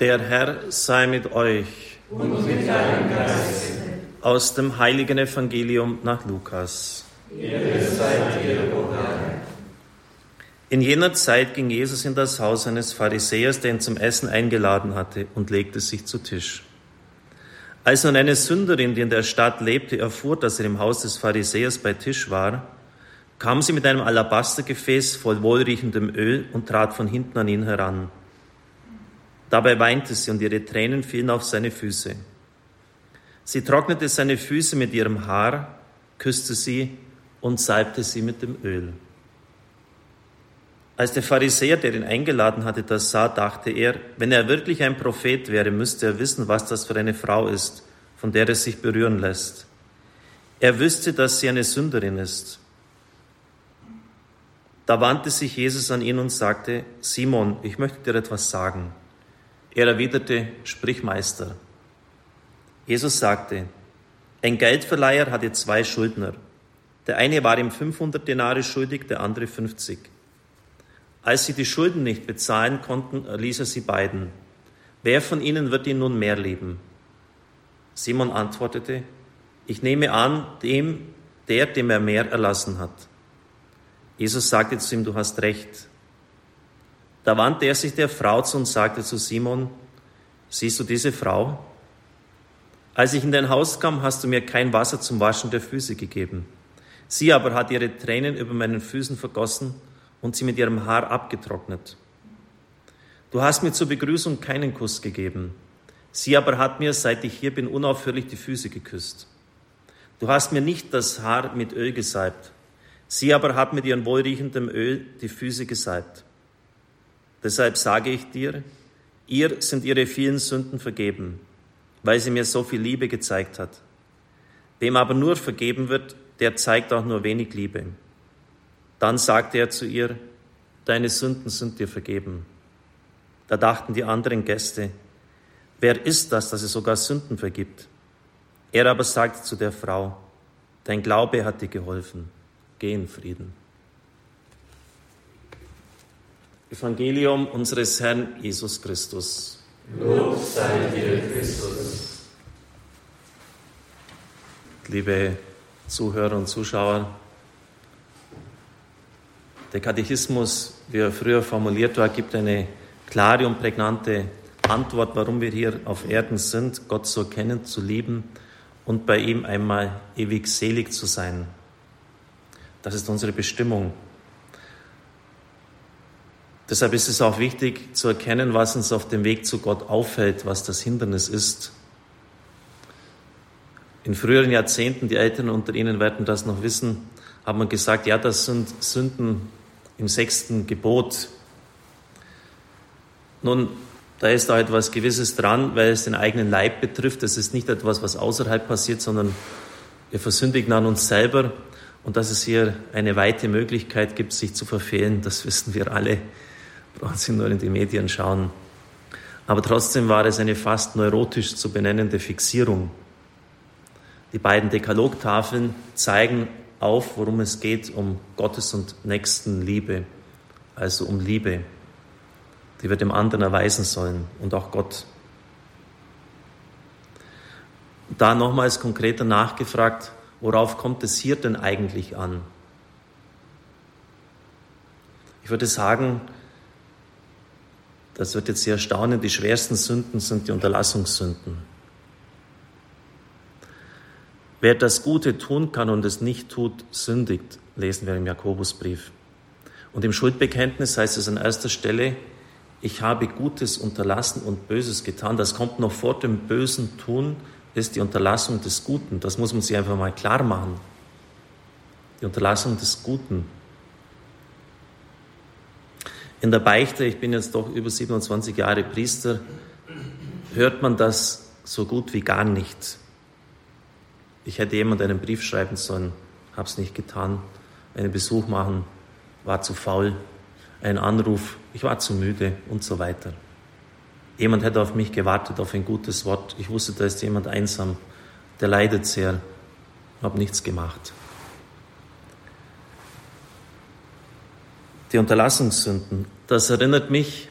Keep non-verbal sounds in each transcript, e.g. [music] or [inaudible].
Der Herr sei mit euch. Und mit deinem Geist. Aus dem heiligen Evangelium nach Lukas. In jener Zeit ging Jesus in das Haus eines Pharisäers, der ihn zum Essen eingeladen hatte, und legte sich zu Tisch. Als nun eine Sünderin, die in der Stadt lebte, erfuhr, dass er im Haus des Pharisäers bei Tisch war, kam sie mit einem Alabastergefäß voll wohlriechendem Öl und trat von hinten an ihn heran. Dabei weinte sie und ihre Tränen fielen auf seine Füße. Sie trocknete seine Füße mit ihrem Haar, küsste sie und salbte sie mit dem Öl. Als der Pharisäer, der ihn eingeladen hatte, das sah, dachte er, wenn er wirklich ein Prophet wäre, müsste er wissen, was das für eine Frau ist, von der er sich berühren lässt. Er wüsste, dass sie eine Sünderin ist. Da wandte sich Jesus an ihn und sagte, Simon, ich möchte dir etwas sagen. Er erwiderte, sprich Meister. Jesus sagte, ein Geldverleiher hatte zwei Schuldner. Der eine war ihm 500 Denare schuldig, der andere 50. Als sie die Schulden nicht bezahlen konnten, erließ er sie beiden. Wer von ihnen wird ihn nun mehr lieben? Simon antwortete, ich nehme an, dem, der, dem er mehr erlassen hat. Jesus sagte zu ihm, du hast recht. Da wandte er sich der Frau zu und sagte zu Simon, siehst du diese Frau? Als ich in dein Haus kam, hast du mir kein Wasser zum Waschen der Füße gegeben. Sie aber hat ihre Tränen über meinen Füßen vergossen und sie mit ihrem Haar abgetrocknet. Du hast mir zur Begrüßung keinen Kuss gegeben. Sie aber hat mir, seit ich hier bin, unaufhörlich die Füße geküsst. Du hast mir nicht das Haar mit Öl gesalbt. Sie aber hat mit ihrem wohlriechenden Öl die Füße gesalbt. Deshalb sage ich dir, ihr sind ihre vielen Sünden vergeben, weil sie mir so viel Liebe gezeigt hat. Wem aber nur vergeben wird, der zeigt auch nur wenig Liebe. Dann sagte er zu ihr, deine Sünden sind dir vergeben. Da dachten die anderen Gäste, wer ist das, dass er sogar Sünden vergibt? Er aber sagte zu der Frau, dein Glaube hat dir geholfen, geh in Frieden. Evangelium unseres Herrn Jesus Christus. Lob sei dir, Christus. Liebe Zuhörer und Zuschauer, der Katechismus, wie er früher formuliert war, gibt eine klare und prägnante Antwort, warum wir hier auf Erden sind, Gott so kennen, zu lieben und bei ihm einmal ewig selig zu sein. Das ist unsere Bestimmung. Deshalb ist es auch wichtig zu erkennen, was uns auf dem Weg zu Gott auffällt, was das Hindernis ist. In früheren Jahrzehnten, die Eltern unter Ihnen werden das noch wissen, haben wir gesagt, ja, das sind Sünden im sechsten Gebot. Nun, da ist da etwas Gewisses dran, weil es den eigenen Leib betrifft. Das ist nicht etwas, was außerhalb passiert, sondern wir versündigen an uns selber. Und dass es hier eine weite Möglichkeit gibt, sich zu verfehlen, das wissen wir alle. Brauchen Sie nur in die Medien schauen. Aber trotzdem war es eine fast neurotisch zu benennende Fixierung. Die beiden Dekalogtafeln zeigen auf, worum es geht, um Gottes und Nächstenliebe, also um Liebe, die wir dem anderen erweisen sollen und auch Gott. Da nochmals konkreter nachgefragt, worauf kommt es hier denn eigentlich an? Ich würde sagen, das wird jetzt sehr erstaunen, die schwersten Sünden sind die Unterlassungssünden. Wer das Gute tun kann und es nicht tut, sündigt, lesen wir im Jakobusbrief. Und im Schuldbekenntnis heißt es an erster Stelle, ich habe Gutes unterlassen und Böses getan. Das kommt noch vor dem Bösen tun, ist die Unterlassung des Guten. Das muss man sich einfach mal klar machen. Die Unterlassung des Guten. In der Beichte, ich bin jetzt doch über 27 Jahre Priester, hört man das so gut wie gar nicht. Ich hätte jemand einen Brief schreiben sollen, habe es nicht getan. Einen Besuch machen, war zu faul. Ein Anruf, ich war zu müde und so weiter. Jemand hätte auf mich gewartet, auf ein gutes Wort. Ich wusste, da ist jemand einsam, der leidet sehr. Habe nichts gemacht. Die Unterlassungssünden, das erinnert mich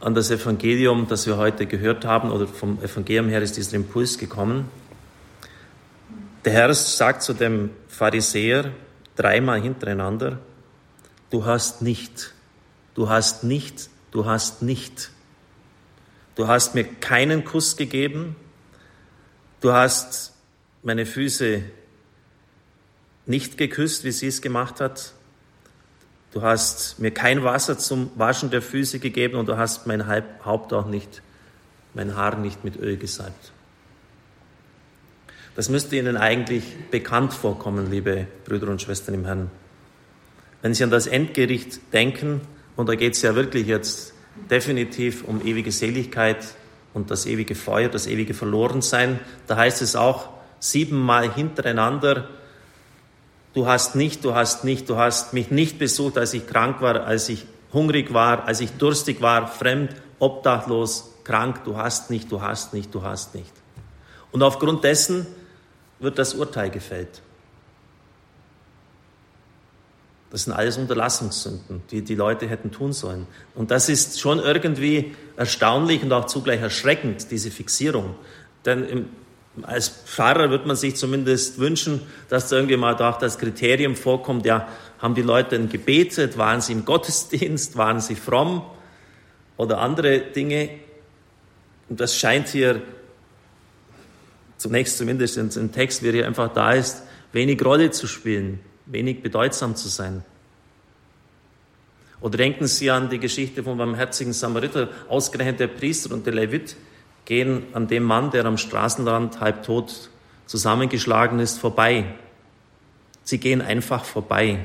an das Evangelium, das wir heute gehört haben, oder vom Evangelium her ist dieser Impuls gekommen. Der Herr sagt zu dem Pharisäer dreimal hintereinander, du hast nicht, du hast nicht, du hast nicht. Du hast mir keinen Kuss gegeben, du hast meine Füße nicht geküsst, wie sie es gemacht hat, Du hast mir kein Wasser zum Waschen der Füße gegeben und du hast mein Haupt auch nicht, mein Haar nicht mit Öl gesalbt. Das müsste Ihnen eigentlich bekannt vorkommen, liebe Brüder und Schwestern im Herrn. Wenn Sie an das Endgericht denken, und da geht es ja wirklich jetzt definitiv um ewige Seligkeit und das ewige Feuer, das ewige Verlorensein, da heißt es auch siebenmal hintereinander, Du hast nicht, du hast nicht, du hast mich nicht besucht, als ich krank war, als ich hungrig war, als ich durstig war, fremd, obdachlos, krank. Du hast nicht, du hast nicht, du hast nicht. Und aufgrund dessen wird das Urteil gefällt. Das sind alles Unterlassungssünden, die die Leute hätten tun sollen. Und das ist schon irgendwie erstaunlich und auch zugleich erschreckend, diese Fixierung. Denn im als Pfarrer wird man sich zumindest wünschen, dass da irgendwie mal auch das Kriterium vorkommt, ja, haben die Leute denn gebetet, waren sie im [laughs] Gottesdienst, waren sie fromm oder andere Dinge. Und das scheint hier zunächst zumindest im Text, wie er hier einfach da ist, wenig Rolle zu spielen, wenig bedeutsam zu sein. Oder denken Sie an die Geschichte vom barmherzigen Samariter, ausgerechnet der Priester und der Levit, gehen an dem Mann, der am Straßenrand halbtot zusammengeschlagen ist, vorbei. Sie gehen einfach vorbei.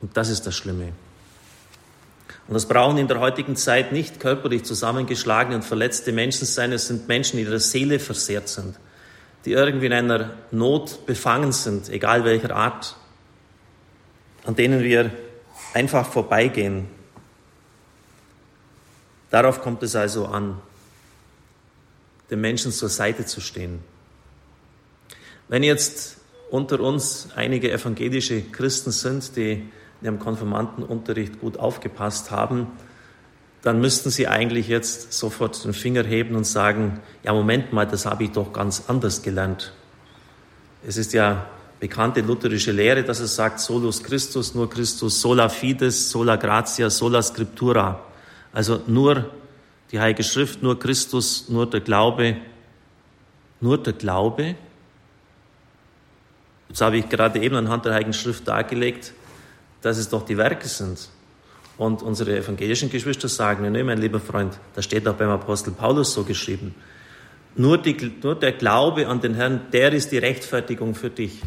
Und das ist das Schlimme. Und das brauchen in der heutigen Zeit nicht körperlich zusammengeschlagene und verletzte Menschen sein. Es sind Menschen, die ihrer Seele versehrt sind, die irgendwie in einer Not befangen sind, egal welcher Art, an denen wir einfach vorbeigehen. Darauf kommt es also an den Menschen zur Seite zu stehen. Wenn jetzt unter uns einige evangelische Christen sind, die in ihrem Konfirmandenunterricht gut aufgepasst haben, dann müssten sie eigentlich jetzt sofort den Finger heben und sagen, ja Moment mal, das habe ich doch ganz anders gelernt. Es ist ja bekannte lutherische Lehre, dass es sagt, solus Christus, nur Christus, sola fides, sola gratia, sola scriptura. Also nur die Heilige Schrift, nur Christus, nur der Glaube, nur der Glaube. Jetzt habe ich gerade eben anhand der Heiligen Schrift dargelegt, dass es doch die Werke sind. Und unsere evangelischen Geschwister sagen, nee, mein lieber Freund, das steht auch beim Apostel Paulus so geschrieben. Nur, die, nur der Glaube an den Herrn, der ist die Rechtfertigung für dich.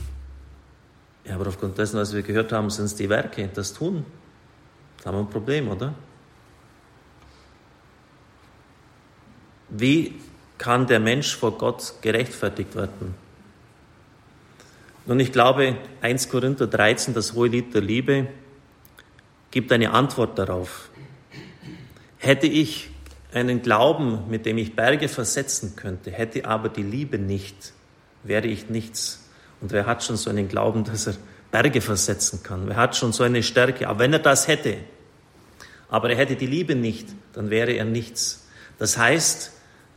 Ja, aber aufgrund dessen, was wir gehört haben, sind es die Werke, das Tun. Da haben wir ein Problem, oder? Wie kann der Mensch vor Gott gerechtfertigt werden? Nun, ich glaube, 1 Korinther 13, das hohe Lied der Liebe, gibt eine Antwort darauf. Hätte ich einen Glauben, mit dem ich Berge versetzen könnte, hätte aber die Liebe nicht, wäre ich nichts. Und wer hat schon so einen Glauben, dass er Berge versetzen kann? Wer hat schon so eine Stärke? Aber wenn er das hätte, aber er hätte die Liebe nicht, dann wäre er nichts. Das heißt,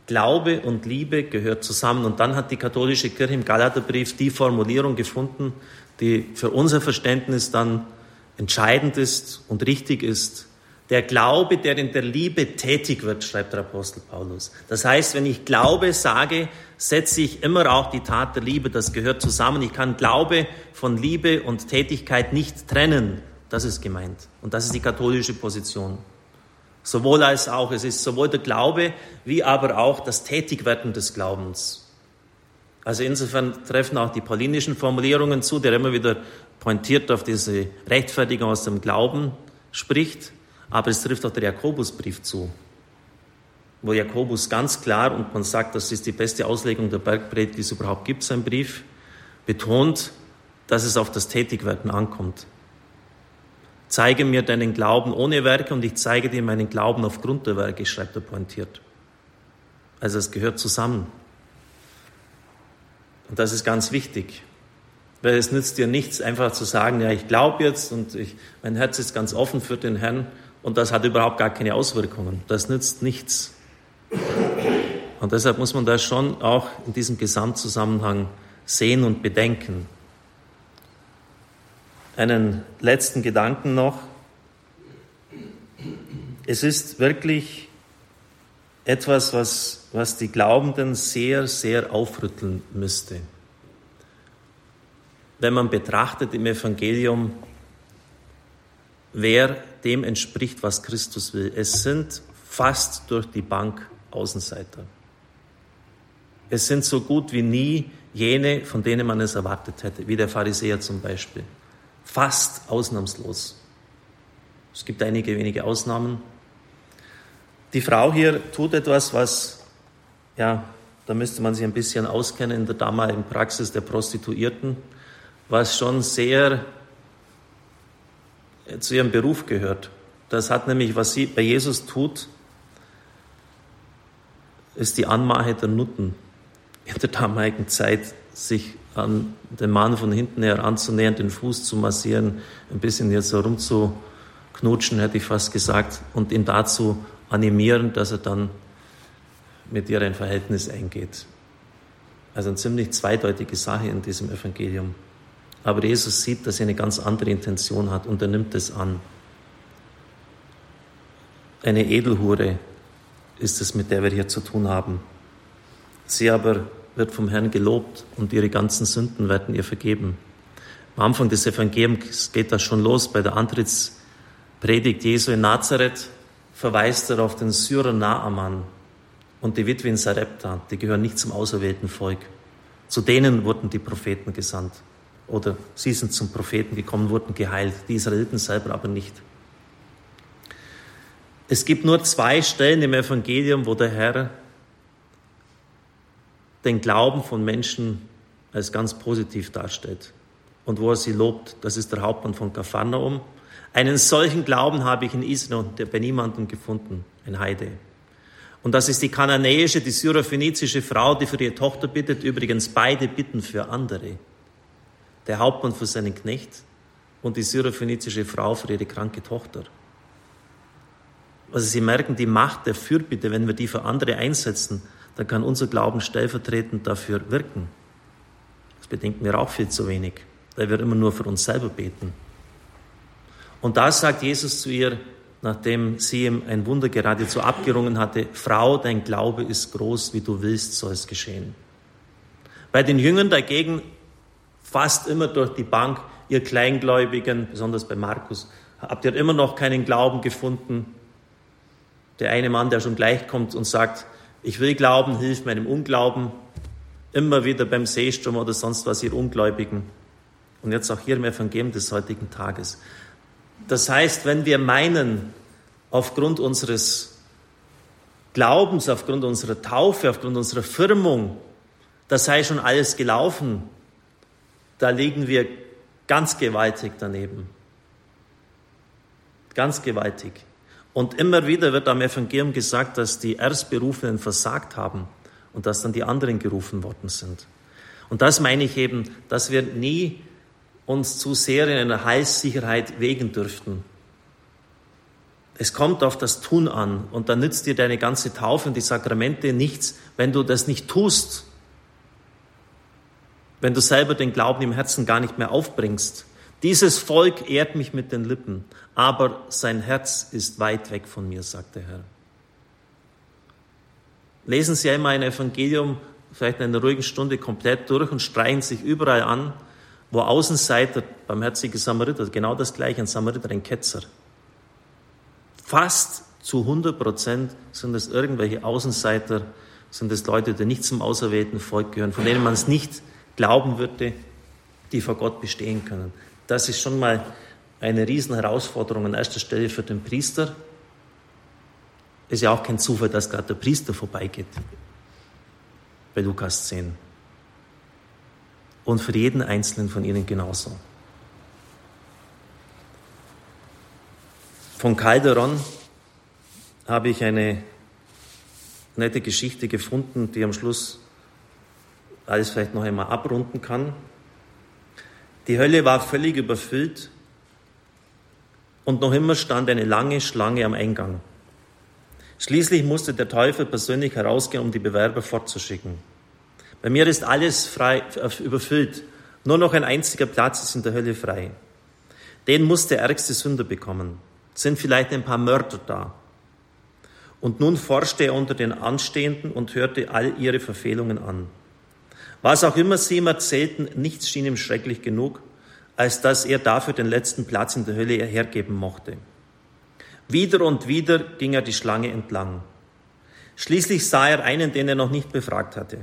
Glaube und Liebe gehört zusammen. Und dann hat die katholische Kirche im Galaterbrief die Formulierung gefunden, die für unser Verständnis dann entscheidend ist und richtig ist. Der Glaube, der in der Liebe tätig wird, schreibt der Apostel Paulus. Das heißt, wenn ich Glaube sage, setze ich immer auch die Tat der Liebe. Das gehört zusammen. Ich kann Glaube von Liebe und Tätigkeit nicht trennen. Das ist gemeint. Und das ist die katholische Position. Sowohl als auch. Es ist sowohl der Glaube wie aber auch das Tätigwerden des Glaubens. Also insofern treffen auch die paulinischen Formulierungen zu, der immer wieder pointiert auf diese Rechtfertigung aus dem Glauben spricht. Aber es trifft auch der Jakobusbrief zu, wo Jakobus ganz klar, und man sagt, das ist die beste Auslegung der Bergpredigt, die es überhaupt gibt, sein Brief, betont, dass es auf das Tätigwerden ankommt. Zeige mir deinen Glauben ohne Werke und ich zeige dir meinen Glauben aufgrund der Werke, schreibt er pointiert. Also es gehört zusammen. Und das ist ganz wichtig. Weil es nützt dir nichts, einfach zu sagen, ja, ich glaube jetzt und ich, mein Herz ist ganz offen für den Herrn und das hat überhaupt gar keine Auswirkungen. Das nützt nichts. Und deshalb muss man das schon auch in diesem Gesamtzusammenhang sehen und bedenken. Einen letzten Gedanken noch. Es ist wirklich etwas, was, was die Glaubenden sehr, sehr aufrütteln müsste. Wenn man betrachtet im Evangelium, wer dem entspricht, was Christus will. Es sind fast durch die Bank Außenseiter. Es sind so gut wie nie jene, von denen man es erwartet hätte, wie der Pharisäer zum Beispiel. Fast ausnahmslos. Es gibt einige wenige Ausnahmen. Die Frau hier tut etwas, was, ja, da müsste man sich ein bisschen auskennen in der damaligen Praxis der Prostituierten, was schon sehr zu ihrem Beruf gehört. Das hat nämlich, was sie bei Jesus tut, ist die Anmache der Nutten in der damaligen Zeit, sich an den Mann von hinten her anzunähern, den Fuß zu massieren, ein bisschen jetzt herumzuknutschen, hätte ich fast gesagt, und ihn dazu animieren, dass er dann mit ihr ein Verhältnis eingeht. Also eine ziemlich zweideutige Sache in diesem Evangelium. Aber Jesus sieht, dass er eine ganz andere Intention hat und er nimmt es an. Eine Edelhure ist es, mit der wir hier zu tun haben. Sie aber wird vom Herrn gelobt und ihre ganzen Sünden werden ihr vergeben. Am Anfang des Evangeliums geht das schon los. Bei der Antrittspredigt Jesu in Nazareth verweist er auf den Syrer Naaman und die Witwe in Sarepta. Die gehören nicht zum auserwählten Volk. Zu denen wurden die Propheten gesandt. Oder sie sind zum Propheten gekommen, wurden geheilt. Die Israeliten selber aber nicht. Es gibt nur zwei Stellen im Evangelium, wo der Herr den Glauben von Menschen als ganz positiv darstellt und wo er sie lobt. Das ist der Hauptmann von Kapharnaum. Einen solchen Glauben habe ich in Israel bei niemandem gefunden, ein Heide. Und das ist die kananäische, die syrophönizische Frau, die für ihre Tochter bittet. Übrigens beide bitten für andere. Der Hauptmann für seinen Knecht und die syrophönizische Frau für ihre kranke Tochter. Also Sie merken die Macht der Fürbitte, wenn wir die für andere einsetzen, dann kann unser Glauben stellvertretend dafür wirken. Das bedenken wir auch viel zu wenig, weil wir immer nur für uns selber beten. Und da sagt Jesus zu ihr, nachdem sie ihm ein Wunder geradezu abgerungen hatte, Frau, dein Glaube ist groß, wie du willst, soll es geschehen. Bei den Jüngern dagegen fast immer durch die Bank, ihr Kleingläubigen, besonders bei Markus, habt ihr immer noch keinen Glauben gefunden, der eine Mann, der schon gleich kommt und sagt, ich will glauben, hilf meinem Unglauben. Immer wieder beim Seestrom oder sonst was, ihr Ungläubigen. Und jetzt auch hier im Evangelium des heutigen Tages. Das heißt, wenn wir meinen, aufgrund unseres Glaubens, aufgrund unserer Taufe, aufgrund unserer Firmung, das sei schon alles gelaufen, da liegen wir ganz gewaltig daneben. Ganz gewaltig. Und immer wieder wird am Evangelium gesagt, dass die Erstberufenen versagt haben und dass dann die anderen gerufen worden sind. Und das meine ich eben, dass wir nie uns zu sehr in einer Heilssicherheit wegen dürften. Es kommt auf das Tun an und dann nützt dir deine ganze Taufe und die Sakramente nichts, wenn du das nicht tust. Wenn du selber den Glauben im Herzen gar nicht mehr aufbringst. Dieses Volk ehrt mich mit den Lippen, aber sein Herz ist weit weg von mir, sagt der Herr. Lesen Sie einmal ein Evangelium, vielleicht in einer ruhigen Stunde komplett durch und streichen sich überall an, wo Außenseiter, barmherzige Samariter, genau das gleiche, ein Samariter, ein Ketzer. Fast zu 100 Prozent sind es irgendwelche Außenseiter, sind es Leute, die nicht zum auserwählten Volk gehören, von denen man es nicht glauben würde, die vor Gott bestehen können. Das ist schon mal eine Riesenherausforderung an erster Stelle für den Priester. Ist ja auch kein Zufall, dass gerade der Priester vorbeigeht bei Lukas 10. Und für jeden Einzelnen von ihnen genauso. Von Calderon habe ich eine nette Geschichte gefunden, die am Schluss alles vielleicht noch einmal abrunden kann. Die Hölle war völlig überfüllt und noch immer stand eine lange Schlange am Eingang. Schließlich musste der Teufel persönlich herausgehen, um die Bewerber fortzuschicken. Bei mir ist alles frei, äh, überfüllt. Nur noch ein einziger Platz ist in der Hölle frei. Den muss der ärgste Sünder bekommen. Sind vielleicht ein paar Mörder da. Und nun forschte er unter den Anstehenden und hörte all ihre Verfehlungen an. Was auch immer sie ihm erzählten, nichts schien ihm schrecklich genug, als dass er dafür den letzten Platz in der Hölle hergeben mochte. Wieder und wieder ging er die Schlange entlang. Schließlich sah er einen, den er noch nicht befragt hatte.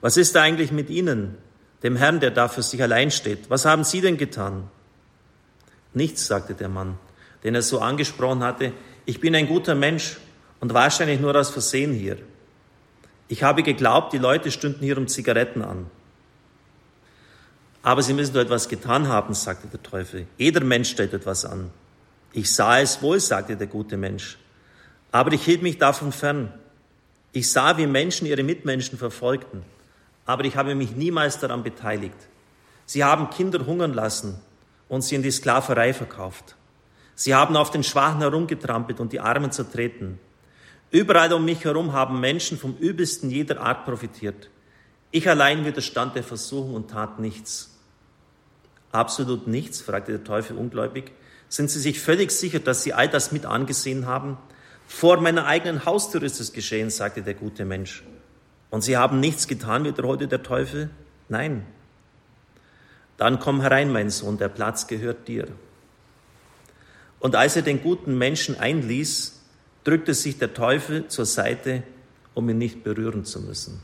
Was ist da eigentlich mit Ihnen, dem Herrn, der da für sich allein steht? Was haben Sie denn getan? Nichts, sagte der Mann, den er so angesprochen hatte. Ich bin ein guter Mensch und wahrscheinlich nur aus Versehen hier. Ich habe geglaubt, die Leute stünden hier um Zigaretten an. Aber sie müssen doch etwas getan haben, sagte der Teufel. Jeder Mensch stellt etwas an. Ich sah es wohl, sagte der gute Mensch, aber ich hielt mich davon fern. Ich sah, wie Menschen ihre Mitmenschen verfolgten, aber ich habe mich niemals daran beteiligt. Sie haben Kinder hungern lassen und sie in die Sklaverei verkauft. Sie haben auf den Schwachen herumgetrampelt und die Armen zertreten. Überall um mich herum haben Menschen vom Übelsten jeder Art profitiert. Ich allein widerstand der Versuchung und tat nichts. Absolut nichts? fragte der Teufel ungläubig. Sind Sie sich völlig sicher, dass Sie all das mit angesehen haben? Vor meiner eigenen Haustür ist es geschehen, sagte der gute Mensch. Und Sie haben nichts getan, wiederholte der Teufel. Nein. Dann komm herein, mein Sohn, der Platz gehört dir. Und als er den guten Menschen einließ, drückte sich der Teufel zur Seite, um ihn nicht berühren zu müssen.